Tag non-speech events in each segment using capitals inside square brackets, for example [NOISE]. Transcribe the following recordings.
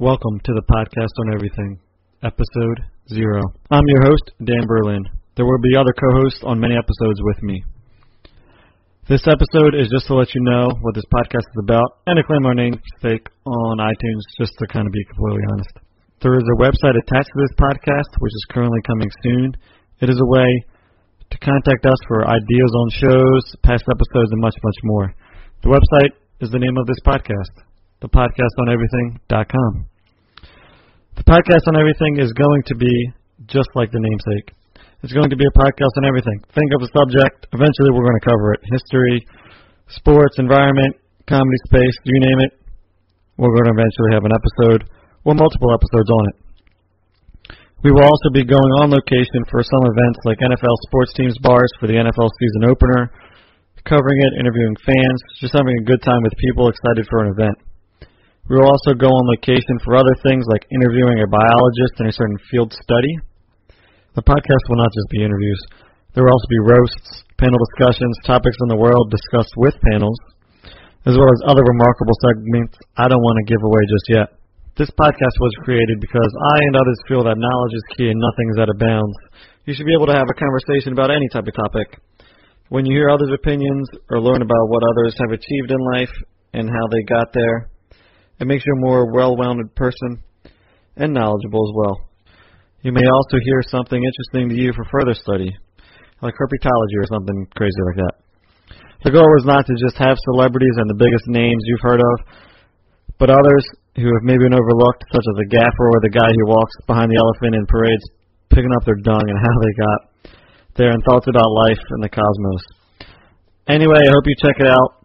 Welcome to the podcast on everything, episode zero. I'm your host, Dan Berlin. There will be other co-hosts on many episodes with me. This episode is just to let you know what this podcast is about and to claim our namesake on iTunes, just to kind of be completely honest. There is a website attached to this podcast, which is currently coming soon. It is a way to contact us for ideas on shows, past episodes, and much, much more. The website is the name of this podcast, thepodcastoneverything.com. The podcast on everything is going to be just like the namesake. It's going to be a podcast on everything. Think of a subject. Eventually, we're going to cover it history, sports, environment, comedy space, you name it. We're going to eventually have an episode or multiple episodes on it. We will also be going on location for some events like NFL sports teams bars for the NFL season opener, covering it, interviewing fans, just having a good time with people excited for an event. We will also go on location for other things like interviewing a biologist in a certain field study. The podcast will not just be interviews. There will also be roasts, panel discussions, topics in the world discussed with panels, as well as other remarkable segments I don't want to give away just yet. This podcast was created because I and others feel that knowledge is key and nothing is out of bounds. You should be able to have a conversation about any type of topic. When you hear others' opinions or learn about what others have achieved in life and how they got there, it makes you a more well-rounded person and knowledgeable as well. You may also hear something interesting to you for further study, like herpetology or something crazy like that. The goal is not to just have celebrities and the biggest names you've heard of, but others who have maybe been overlooked, such as the gaffer or the guy who walks behind the elephant in parades picking up their dung and [LAUGHS] how they got there and thoughts about life and the cosmos. Anyway, I hope you check it out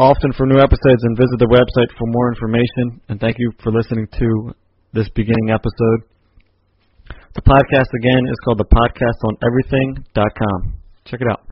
often for new episodes and visit the website for more information. And thank you for listening to this beginning episode. The podcast again is called the podcast on everything.com. Check it out.